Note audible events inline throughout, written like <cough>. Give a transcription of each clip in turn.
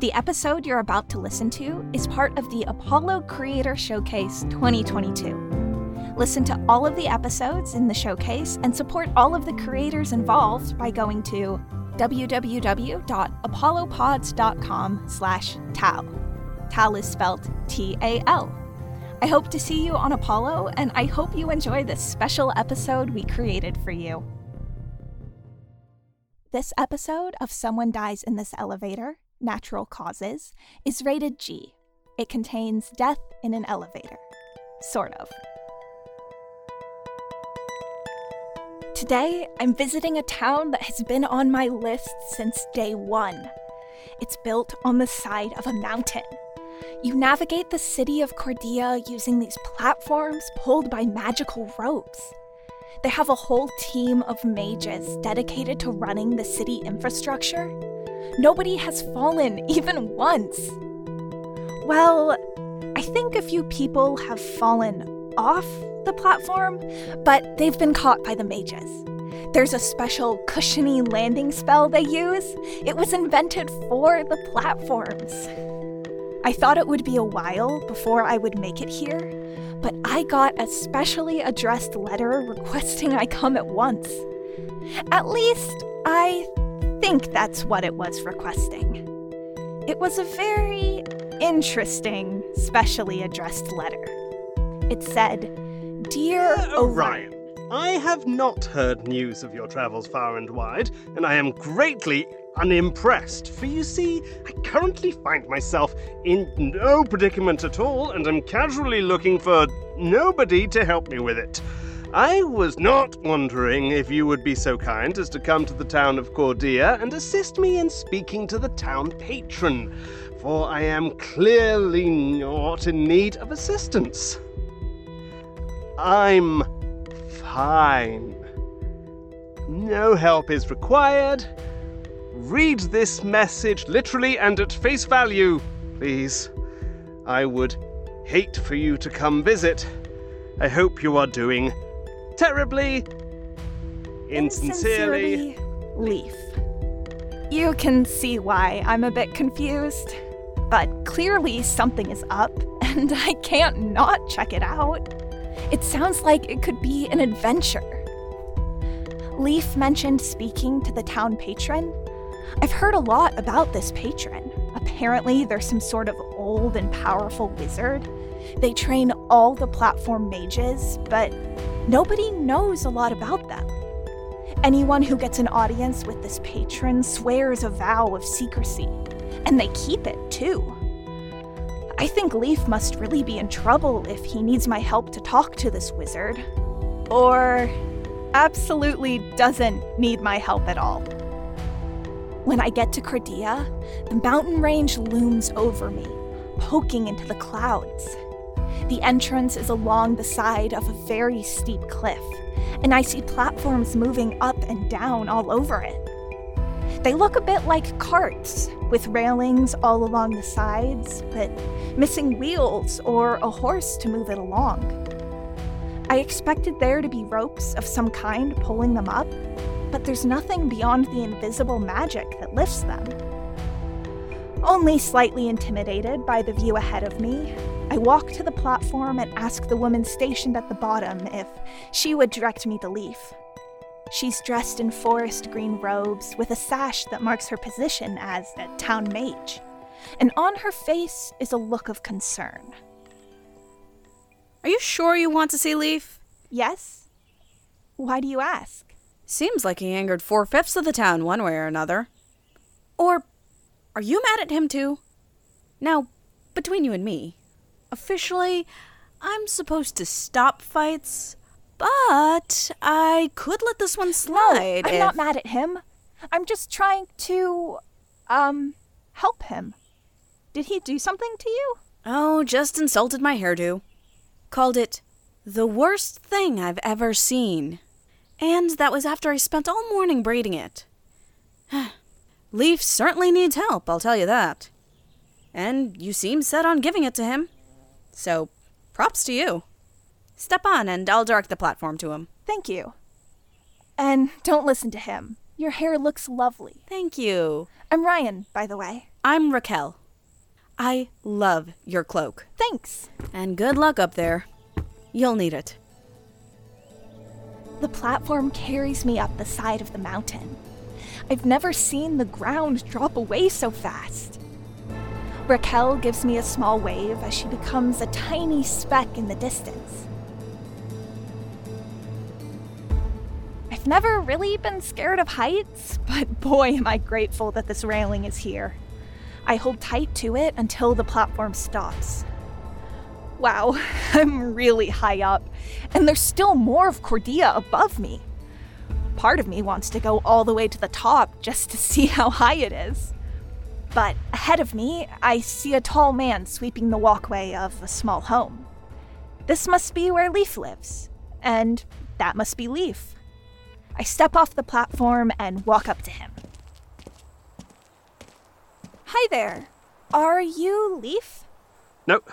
The episode you're about to listen to is part of the Apollo Creator Showcase 2022. Listen to all of the episodes in the showcase and support all of the creators involved by going to www.apollopods.com slash tal. Tal is spelled T-A-L. I hope to see you on Apollo, and I hope you enjoy this special episode we created for you. This episode of Someone Dies in This Elevator, Natural Causes, is rated G. It contains death in an elevator. Sort of. Today, I'm visiting a town that has been on my list since day one. It's built on the side of a mountain. You navigate the city of Cordia using these platforms pulled by magical ropes. They have a whole team of mages dedicated to running the city infrastructure. Nobody has fallen <laughs> even once. Well, I think a few people have fallen off the platform, but they've been caught by the mages. There's a special cushiony landing spell they use. It was invented for the platforms. I thought it would be a while before I would make it here, but I got a specially addressed letter requesting I come at once. At least, I think that's what it was requesting. It was a very interesting, specially addressed letter. It said, Dear oh, Orion, I have not heard news of your travels far and wide, and I am greatly unimpressed. For you see, I currently find myself in no predicament at all, and am casually looking for nobody to help me with it. I was not wondering if you would be so kind as to come to the town of Cordia and assist me in speaking to the town patron, for I am clearly not in need of assistance. I'm fine. No help is required. Read this message literally and at face value, please. I would hate for you to come visit. I hope you are doing terribly. Insincerely, Leaf. You can see why I'm a bit confused, but clearly something is up, <laughs> and I can't not check it out. It sounds like it could be an adventure. Leaf mentioned speaking to the town patron. I've heard a lot about this patron. Apparently, they're some sort of old and powerful wizard. They train all the platform mages, but nobody knows a lot about them. Anyone who gets an audience with this patron swears a vow of secrecy, and they keep it too. I think Leaf must really be in trouble if he needs my help to talk to this wizard. Or absolutely doesn't need my help at all. When I get to Cordia, the mountain range looms over me, poking into the clouds. The entrance is along the side of a very steep cliff, and I see platforms moving up and down all over it. They look a bit like carts, with railings all along the sides, but missing wheels or a horse to move it along. I expected there to be ropes of some kind pulling them up, but there's nothing beyond the invisible magic that lifts them. Only slightly intimidated by the view ahead of me, I walk to the platform and ask the woman stationed at the bottom if she would direct me to Leaf. She's dressed in forest green robes with a sash that marks her position as a town mage, and on her face is a look of concern. Are you sure you want to see Leaf? Yes? Why do you ask? Seems like he angered four fifths of the town one way or another. Or are you mad at him too? Now, between you and me, officially, I'm supposed to stop fights, but I could let this one slide. No, I'm if- not mad at him. I'm just trying to, um, help him. Did he do something to you? Oh, just insulted my hairdo. Called it the worst thing I've ever seen. And that was after I spent all morning braiding it. <sighs> Leaf certainly needs help, I'll tell you that. And you seem set on giving it to him. So, props to you. Step on and I'll direct the platform to him. Thank you. And don't listen to him. Your hair looks lovely. Thank you. I'm Ryan, by the way. I'm Raquel. I love your cloak. Thanks. And good luck up there. You'll need it. The platform carries me up the side of the mountain. I've never seen the ground drop away so fast. Raquel gives me a small wave as she becomes a tiny speck in the distance. I've never really been scared of heights, but boy, am I grateful that this railing is here. I hold tight to it until the platform stops. Wow, <laughs> I'm really high up, and there's still more of Cordia above me. Part of me wants to go all the way to the top just to <laughs> see how high it is. But ahead of me, I see a tall man sweeping the walkway of a small home. This must be where Leaf lives, and that must be Leaf. I step off the platform and walk up to him. Hi there. Are you Leaf? Nope,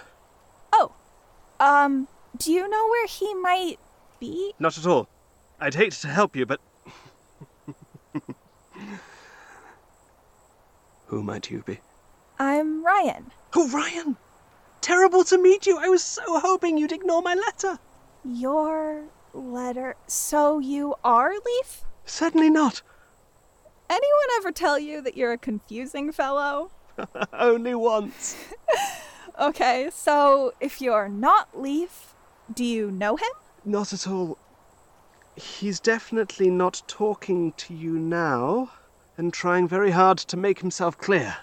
um, do you know where he might be? not at all. I'd hate to help you, but. <laughs> Who might you be? I'm Ryan. Oh, Ryan! Terrible to meet you. I was so hoping you'd ignore my letter. Your letter. So you are Leaf? Certainly not. Anyone ever tell you that you're a confusing fellow? <laughs> Only once. <laughs> Okay, so if you're not Leaf, do you know him? Not at all. He's definitely not talking to you now, and trying very hard to make himself clear.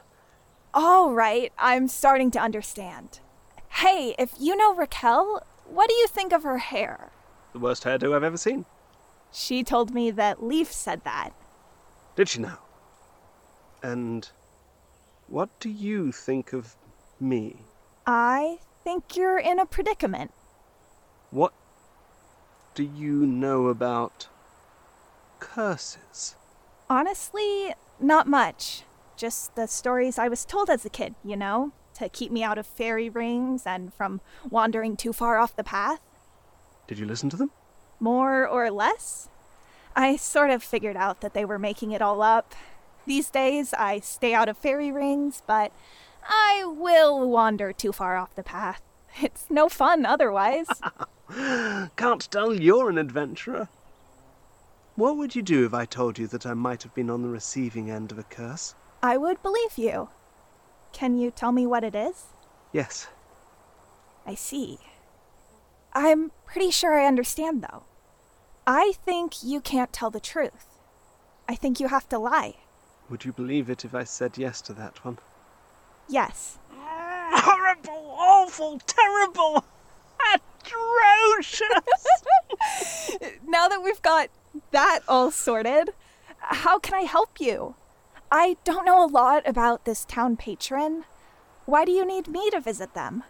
All right, I'm starting to understand. Hey, if you know Raquel, what do you think of her hair? The worst hairdo I've ever seen. She told me that Leaf said that. Did she now? And what do you think of me? I think you're in a predicament. What do you know about curses? Honestly, not much. Just the stories I was told as a kid, you know, to keep me out of fairy rings and from wandering too far off the path. Did you listen to them? More or less. I sort of figured out that they were making it all up. These days, I stay out of fairy rings, but I will wander too far off the path. It's no fun otherwise. <laughs> Can't tell you're an adventurer. What would you do if I told you that I might have been on the receiving end of a curse? I would believe you. Can you tell me what it is? Yes. I see. I'm pretty sure I understand, though. I think you can't tell the truth. I think you have to lie. Would you believe it if I said yes to that one? Yes. Ah, horrible, awful, terrible, atrocious! <laughs> now that we've got that all sorted, how can I help you? I don't know a lot about this town patron. Why do you need me to visit them?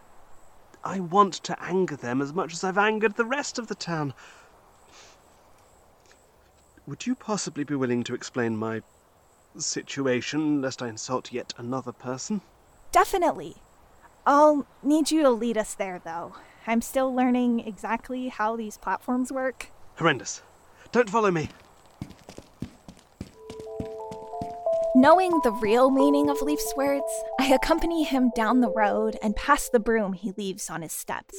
I want to anger them as much as I've angered the rest of the town. Would you possibly be willing to explain my situation, lest I insult yet another person? Definitely. I'll need you to lead us there, though. I'm still learning exactly how these platforms work. Horrendous. Don't follow me. Knowing the real meaning of Leaf's words, I accompany him down the road and past the broom he leaves on his steps.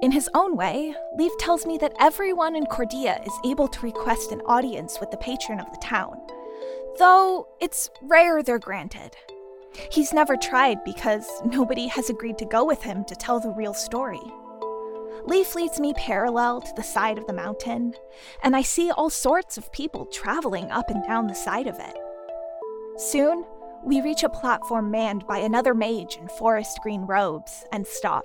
In his own way, Leaf tells me that everyone in Cordia is able to request an audience with the patron of the town, though it's rare they're granted. He's never tried because nobody has agreed to go with him to tell the real story. Leaf leads me parallel to the side of the mountain, and I see all sorts of people traveling up and down the side of it. Soon, we reach a platform manned by another mage in forest green robes and stop.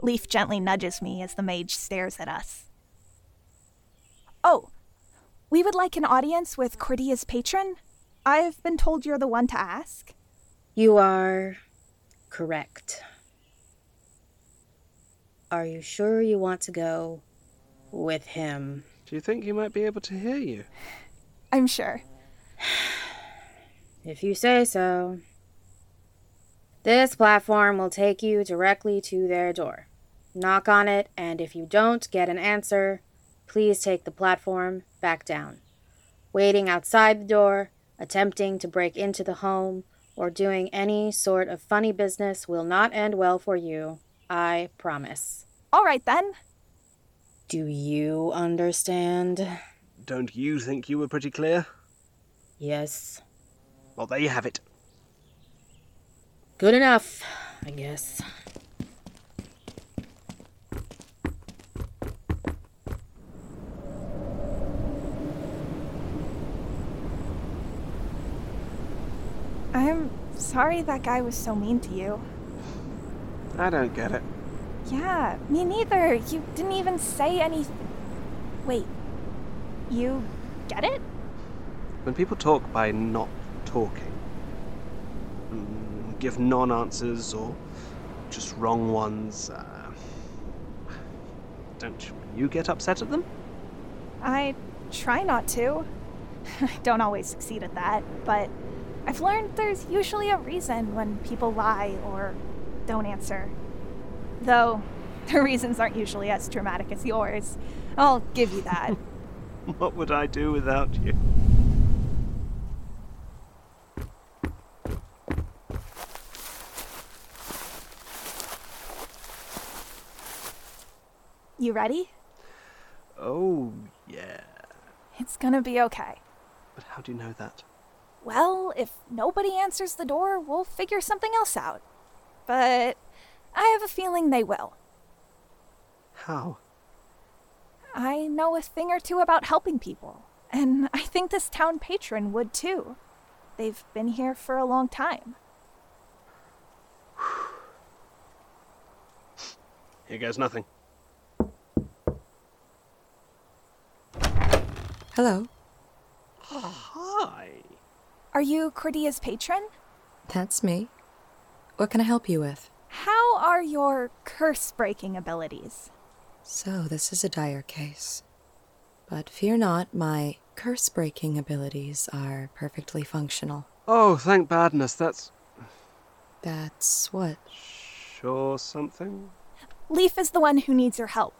Leaf gently nudges me as the mage stares at us. Oh, we would like an audience with Cordia's patron? I've been told you're the one to ask. You are correct. Are you sure you want to go with him? Do you think he might be able to hear you? <sighs> I'm sure. <sighs> If you say so. This platform will take you directly to their door. Knock on it, and if you don't get an answer, please take the platform back down. Waiting outside the door, attempting to break into the home, or doing any sort of funny business will not end well for you. I promise. All right then. Do you understand? Don't you think you were pretty clear? Yes. Well, there you have it. Good enough, I guess. I'm sorry that guy was so mean to you. I don't get it. Yeah, me neither. You didn't even say anything. Wait, you get it? When people talk by not talking, mm, give non answers or just wrong ones, uh, don't you get upset at them? I try not to. <laughs> I don't always succeed at that, but I've learned there's usually a reason when people lie or don't answer. Though, <laughs> the reasons aren't usually as dramatic as yours. I'll give you that. <laughs> What would I do without you? you ready? Oh, yeah. It's gonna be okay. But how do you know that? Well, if nobody answers the door, we'll figure something else out. But I have a feeling they will. How? I know a thing or two about helping people, and I think this town patron would too. They've been here for a long time. <sighs> Here goes nothing. Hello. Hi. Are you Cordia's patron? That's me. What can I help you with? How are your curse breaking abilities? So, this is a dire case. But fear not, my curse breaking abilities are perfectly functional. Oh, thank badness. That's That's what? sure something. Leaf is the one who needs your help.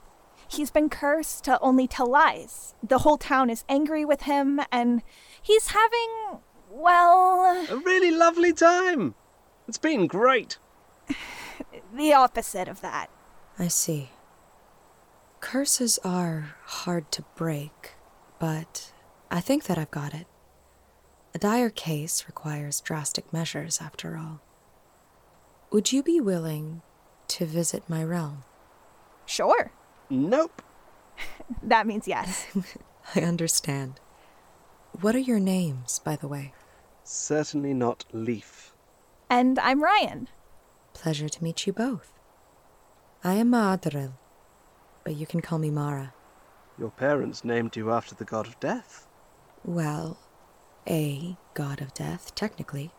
He's been cursed to only tell lies. The whole town is angry with him, and he's having, well, A really lovely time. It's been great. <sighs> the opposite of that. I see. Curses are hard to break, but I think that I've got it. A dire case requires drastic measures, after all. Would you be willing to visit my realm? Sure. Nope. <laughs> That means yes. <laughs> I understand. What are your names, by the way? Certainly not Leaf. and I'm Ryan. Pleasure to meet you both. I am Maadril, but you can call me Mara. Your parents named you after the god of death. Well, a god of death, technically.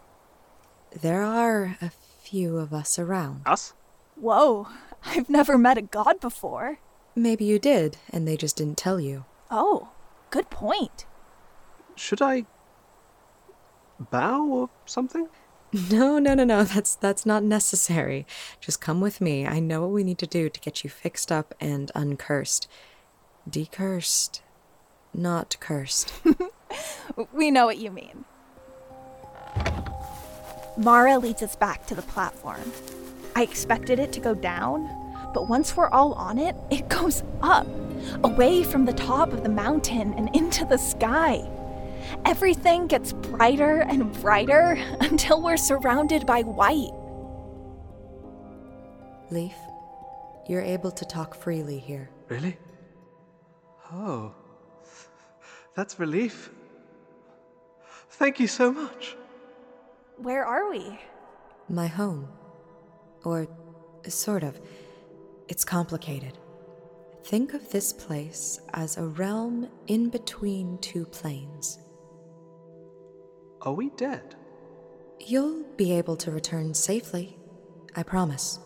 There are a few of us around. Us? Whoa, I've never met a god before. Maybe you did, and they just didn't tell you. Oh, good point. Should I bow or something? <laughs> No, no, no, no. That's that's not necessary. Just come with me. I know what we need to do to get you fixed up and uncursed. Decursed, not cursed. <laughs> We know what you mean. Mara leads us back to the platform. I expected it to go down, but once we're all on it, it goes up, away from the top of the mountain and into the sky. Everything gets brighter and brighter <laughs> until we're surrounded by white. Leaf, you're able to talk freely here. Really? Oh. That's relief. Thank you so much. Where are we? My home. Or, sort of. It's complicated. Think of this place as a realm in between two planes. Are we dead? You'll be able to return safely. I promise.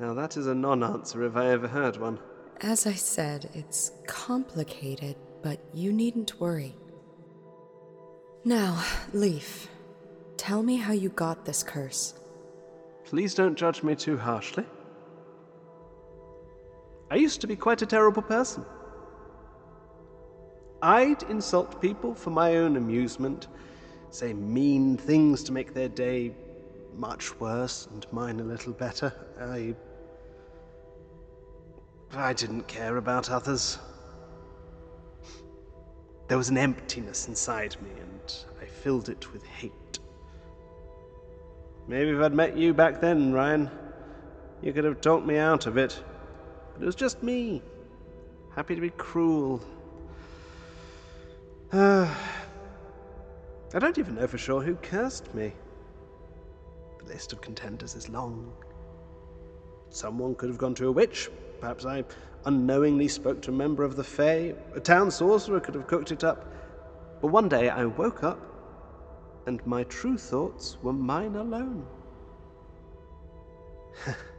Now that is a non answer if I ever heard one. As I said, it's complicated, but you needn't worry. Now, Leaf, tell me how you got this curse. Please don't judge me too harshly. I used to be quite a terrible person. I'd insult people for my own amusement, say mean things to make their day much worse and mine a little better. I. I didn't care about others. There was an emptiness inside me, and I filled it with hate. Maybe if I'd met you back then, Ryan, you could have talked me out of it. But it was just me, happy to be cruel. <sighs> Ah. I don't even know for sure who cursed me. The list of contenders is long. Someone could have gone to a witch. Perhaps I unknowingly spoke to a member of the Fae. A town sorcerer could have cooked it up. But one day I woke up, and my true thoughts were mine alone. <laughs>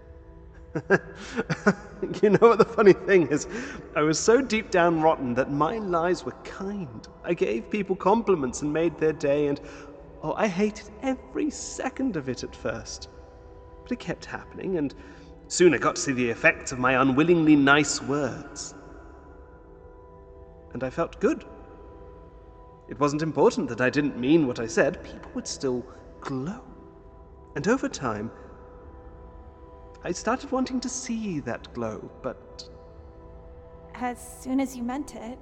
<laughs> you know what the funny thing is? I was so deep down rotten that my lies were kind. I gave people compliments and made their day, and oh, I hated every second of it at first. But it kept happening, and soon I got to see the effects of my unwillingly nice words. And I felt good. It wasn't important that I didn't mean what I said, people would still glow. And over time, I started wanting to see that glow, but. As soon as you meant it,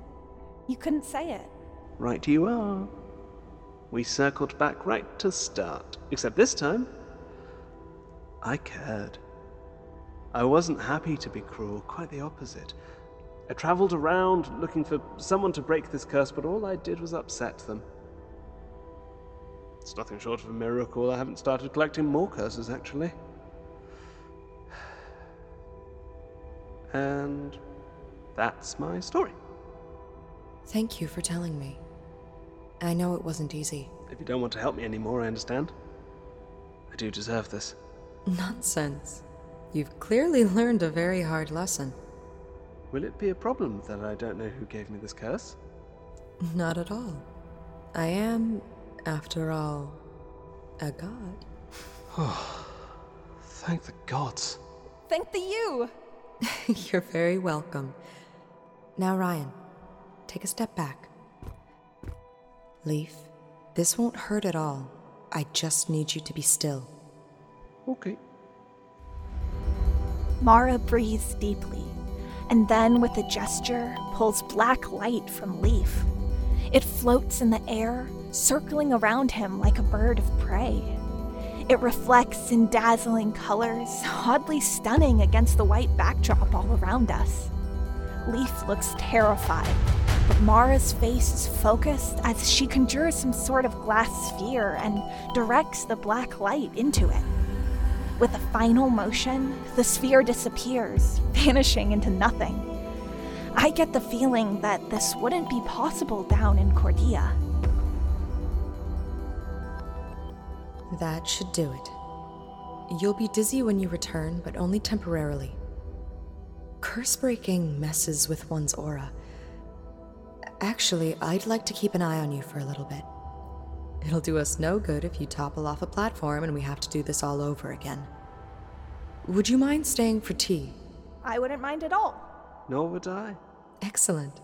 you couldn't say it. Right you are. We circled back right to start. Except this time, I cared. I wasn't happy to be cruel, quite the opposite. I travelled around looking for someone to break this curse, but all I did was upset them. It's nothing short of a miracle I haven't started collecting more curses, actually. And that's my story. Thank you for telling me. I know it wasn't easy. If you don't want to help me anymore, I understand. I do deserve this. Nonsense. You've clearly <laughs> learned a very hard lesson. Will it be a problem that I don't know who gave me this curse? Not at all. I am, after all, a god. Oh, <sighs> thank the gods. Thank the you! <laughs> You're very welcome. Now, Ryan, take a step back. Leaf, this won't hurt at all. I just need you to be still. Okay. Mara breathes deeply, and then, with a gesture, pulls black light from Leaf. It floats in the air, circling around him like a bird of prey. It reflects in dazzling colors, oddly stunning against the white backdrop all around us. Leaf looks terrified, but Mara's face is focused as she conjures some sort of glass sphere and directs the black light into it. With a final motion, the sphere disappears, <laughs> vanishing into nothing. I get the feeling that this wouldn't be possible down in Cordia. That should do it. You'll be dizzy when you return, but only temporarily. Curse breaking messes with one's aura. Actually, I'd like to keep an eye on you for a little bit. It'll do us no good if you topple off a platform and we have to do this all over again. Would you mind staying for tea? I wouldn't mind at all. Nor would I. Excellent.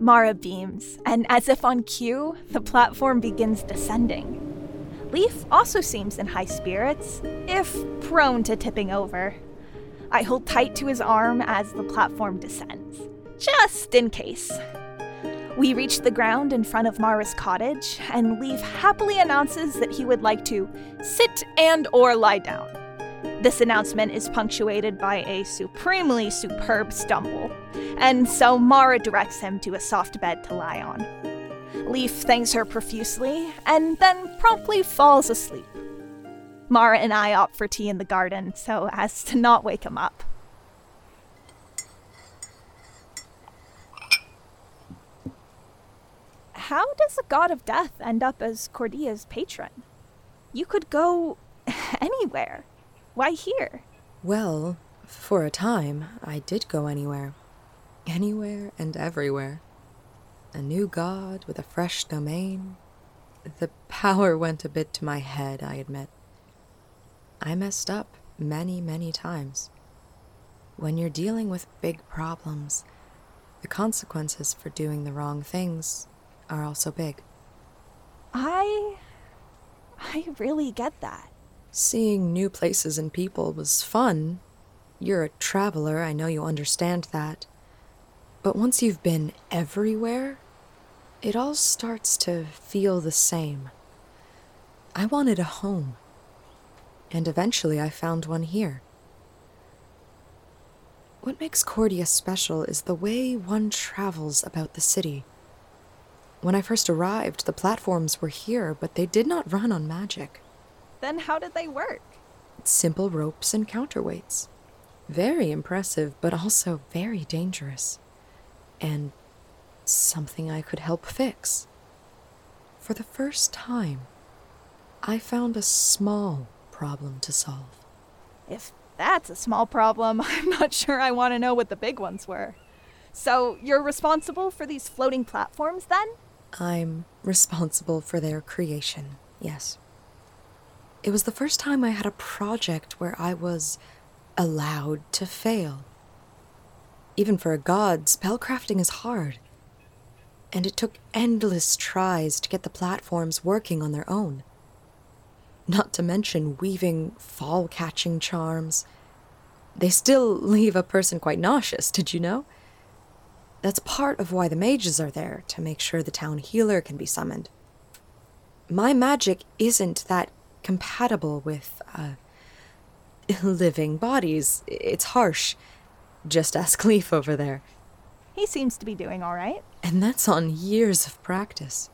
Mara beams, and as if on cue, the platform begins descending. Leaf also seems in high spirits, if prone to tipping over. I hold tight to his arm as the platform descends, just in case. We reach the ground in front of Mara's cottage, and Leaf happily announces that he would like to sit and or lie down. This announcement is punctuated by a supremely superb stumble, and so Mara directs him to a soft bed to lie on. Leaf thanks her profusely and then promptly falls asleep. Mara and I opt for tea in the garden so as to not wake him up. How does a god of death end up as Cordia's patron? You could go <laughs> anywhere. Why here? Well, for a time, I did go anywhere. Anywhere and everywhere. A new god with a fresh domain. The power <laughs> went a bit to my head, I admit. I messed up many, many times. When you're dealing with big problems, the consequences for doing the wrong things are also big. I. I really get that. Seeing new places and people was fun. You're a traveler, I know you understand that. But once you've been everywhere, it all starts to feel the same. I wanted a home. And eventually I found one here. What makes Cordia special is the way one travels about the city. When I first arrived, the platforms were here, but they did not run on magic. Then how did they work? Simple ropes and counterweights. Very impressive, but also very dangerous. And something I could help fix. For the first time, I found a small problem to solve. If that's a small problem, <laughs> I'm not sure I want to know what the big ones were. So, you're responsible for these floating platforms then? I'm responsible for their creation, yes. It was the first time I had a project where I was allowed to fail. Even for a god, spellcrafting is hard. And it took endless tries to get the platforms working on their own. Not to mention weaving fall catching charms. They still leave a person quite nauseous, did you know? That's part of why the mages are there, to make sure the town healer can be summoned. My magic isn't that compatible with, uh, <laughs> living bodies. It's harsh. Just ask <laughs> Leaf over there. He seems to be doing all right. And that's on years of practice.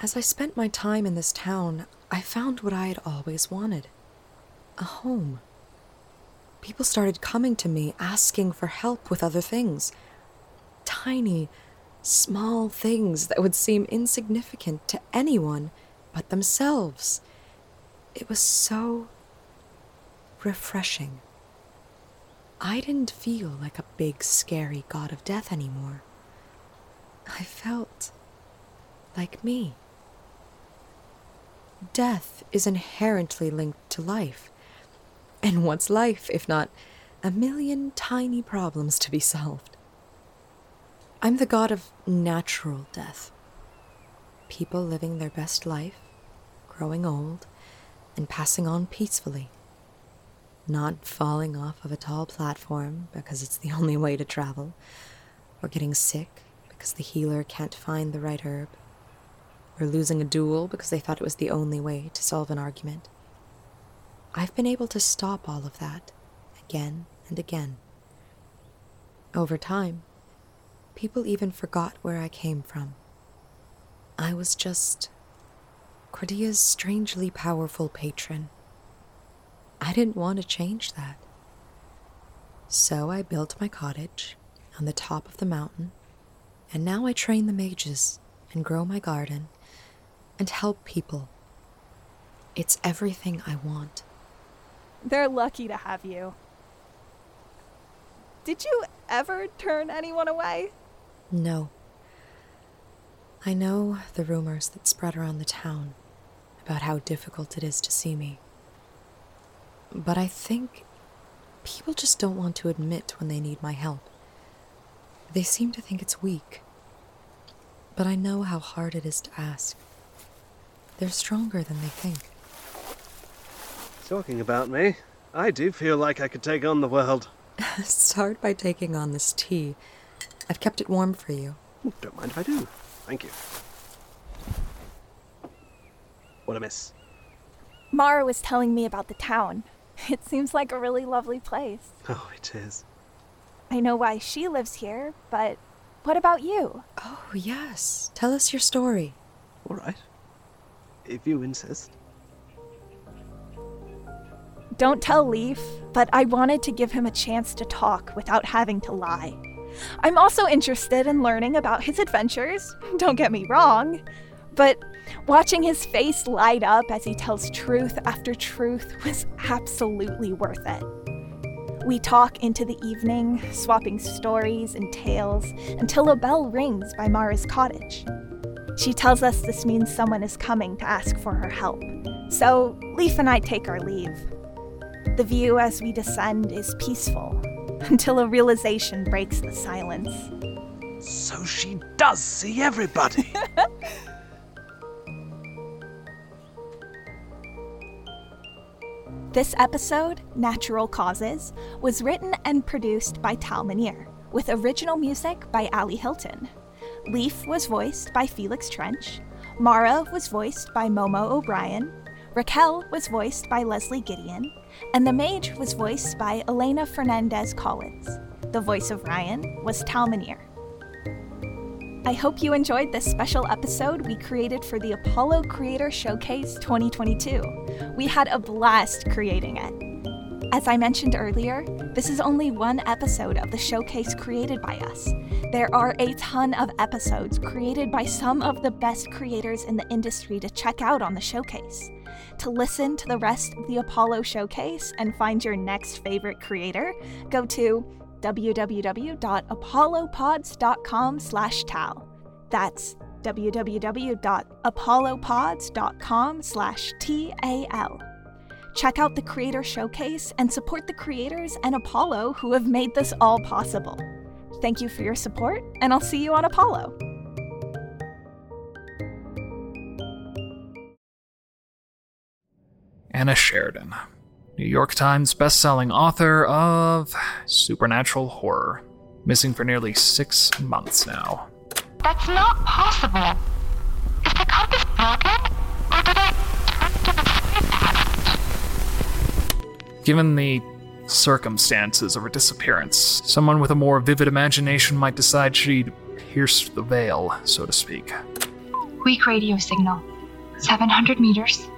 As I spent my time in this town, I found what I had always wanted a home. People started coming to me asking for help with other things. Tiny, small things that would seem insignificant to anyone but themselves. It was so refreshing. I didn't feel like a big, scary god of death anymore. I felt like me. Death is inherently linked to life. And what's life if not a million tiny problems to be solved? I'm the god of natural death. People living their best life, growing old, and passing on peacefully. Not falling off of a tall platform because it's the <laughs> only way to travel, or getting sick because the healer can't find the right herb, or losing a duel because they thought it was the only way to solve an argument. I've been able to stop all of that again and again. Over time, people even forgot where I came from. I was just Cordia's strangely powerful patron. I didn't want to change that. So I built my cottage on the top of the mountain, and now I train the mages and grow my garden and help people. It's everything I want. They're lucky to have you. Did you ever turn anyone away? No. I know the rumors that spread around the town about how difficult it is to see me. But I think people just don't want to admit when they need my help. They seem to think it's weak. But I know how hard it is to ask. They're stronger than they think. Talking about me, I do feel like I could take on the world. <laughs> Start by taking on this tea. I've kept it warm for you. Don't mind if I do. Thank you. What a miss. Mara was telling me about the town. <laughs> It seems like a really lovely place. Oh, it is. I know why she lives here, but what about you? Oh, yes. Tell us your story. All right. If you insist. Don't tell Leaf, but I wanted to give him a chance to talk without having to lie. I'm also interested in learning about his adventures, <laughs> don't get me wrong, but watching his face light up as he tells truth after truth was absolutely worth it. We talk into the evening, swapping stories and tales until a bell rings by Mara's cottage. She tells us this means someone is coming to ask for her help, so Leaf and I take our leave. The view as we descend is peaceful, until a realization breaks the silence. So she does see everybody. <laughs> This episode, Natural Causes, was written and produced by Tal Minear, with original music by Ali Hilton. Leaf was voiced by Felix Trench, Mara was voiced by Momo O'Brien, Raquel was voiced by Leslie Gideon, and the mage was voiced by Elena Fernandez Collins. The voice of Ryan was Tal Minear. I hope you enjoyed this special episode we created for the Apollo Creator Showcase 2022. We had a blast creating it. As I mentioned earlier, this is only one episode of the showcase created by us. There are a ton of episodes created by some of the best creators in the industry to check out on the showcase. To listen to the rest of the Apollo showcase and find your next favorite creator, go to www.apollopods.com slash tal. That's www.apollopods.com slash T-A-L. Check out the Creator Showcase and support the creators and Apollo who have made this all possible. Thank you for your support, and I'll see you on Apollo. Anna Sheridan, New York Times bestselling author of supernatural horror, missing for nearly six months now. That's not possible. Is the compass broken? Or did I turn to the? Given the circumstances of her disappearance, someone with a more vivid imagination might decide she'd pierced the veil, so to speak. Weak radio signal. 700 meters.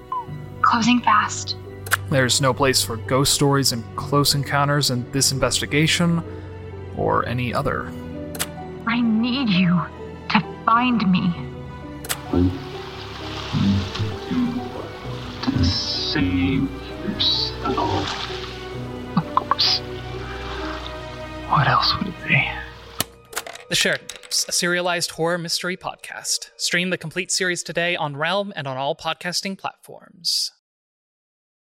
Closing fast. There's no place for ghost stories and close encounters in this investigation, or any other. I need you to find me. to save yourself. Of course. What else would it be? The Sheridan Tapes, a serialized horror mystery podcast. Stream the complete series today on Realm and on all podcasting platforms.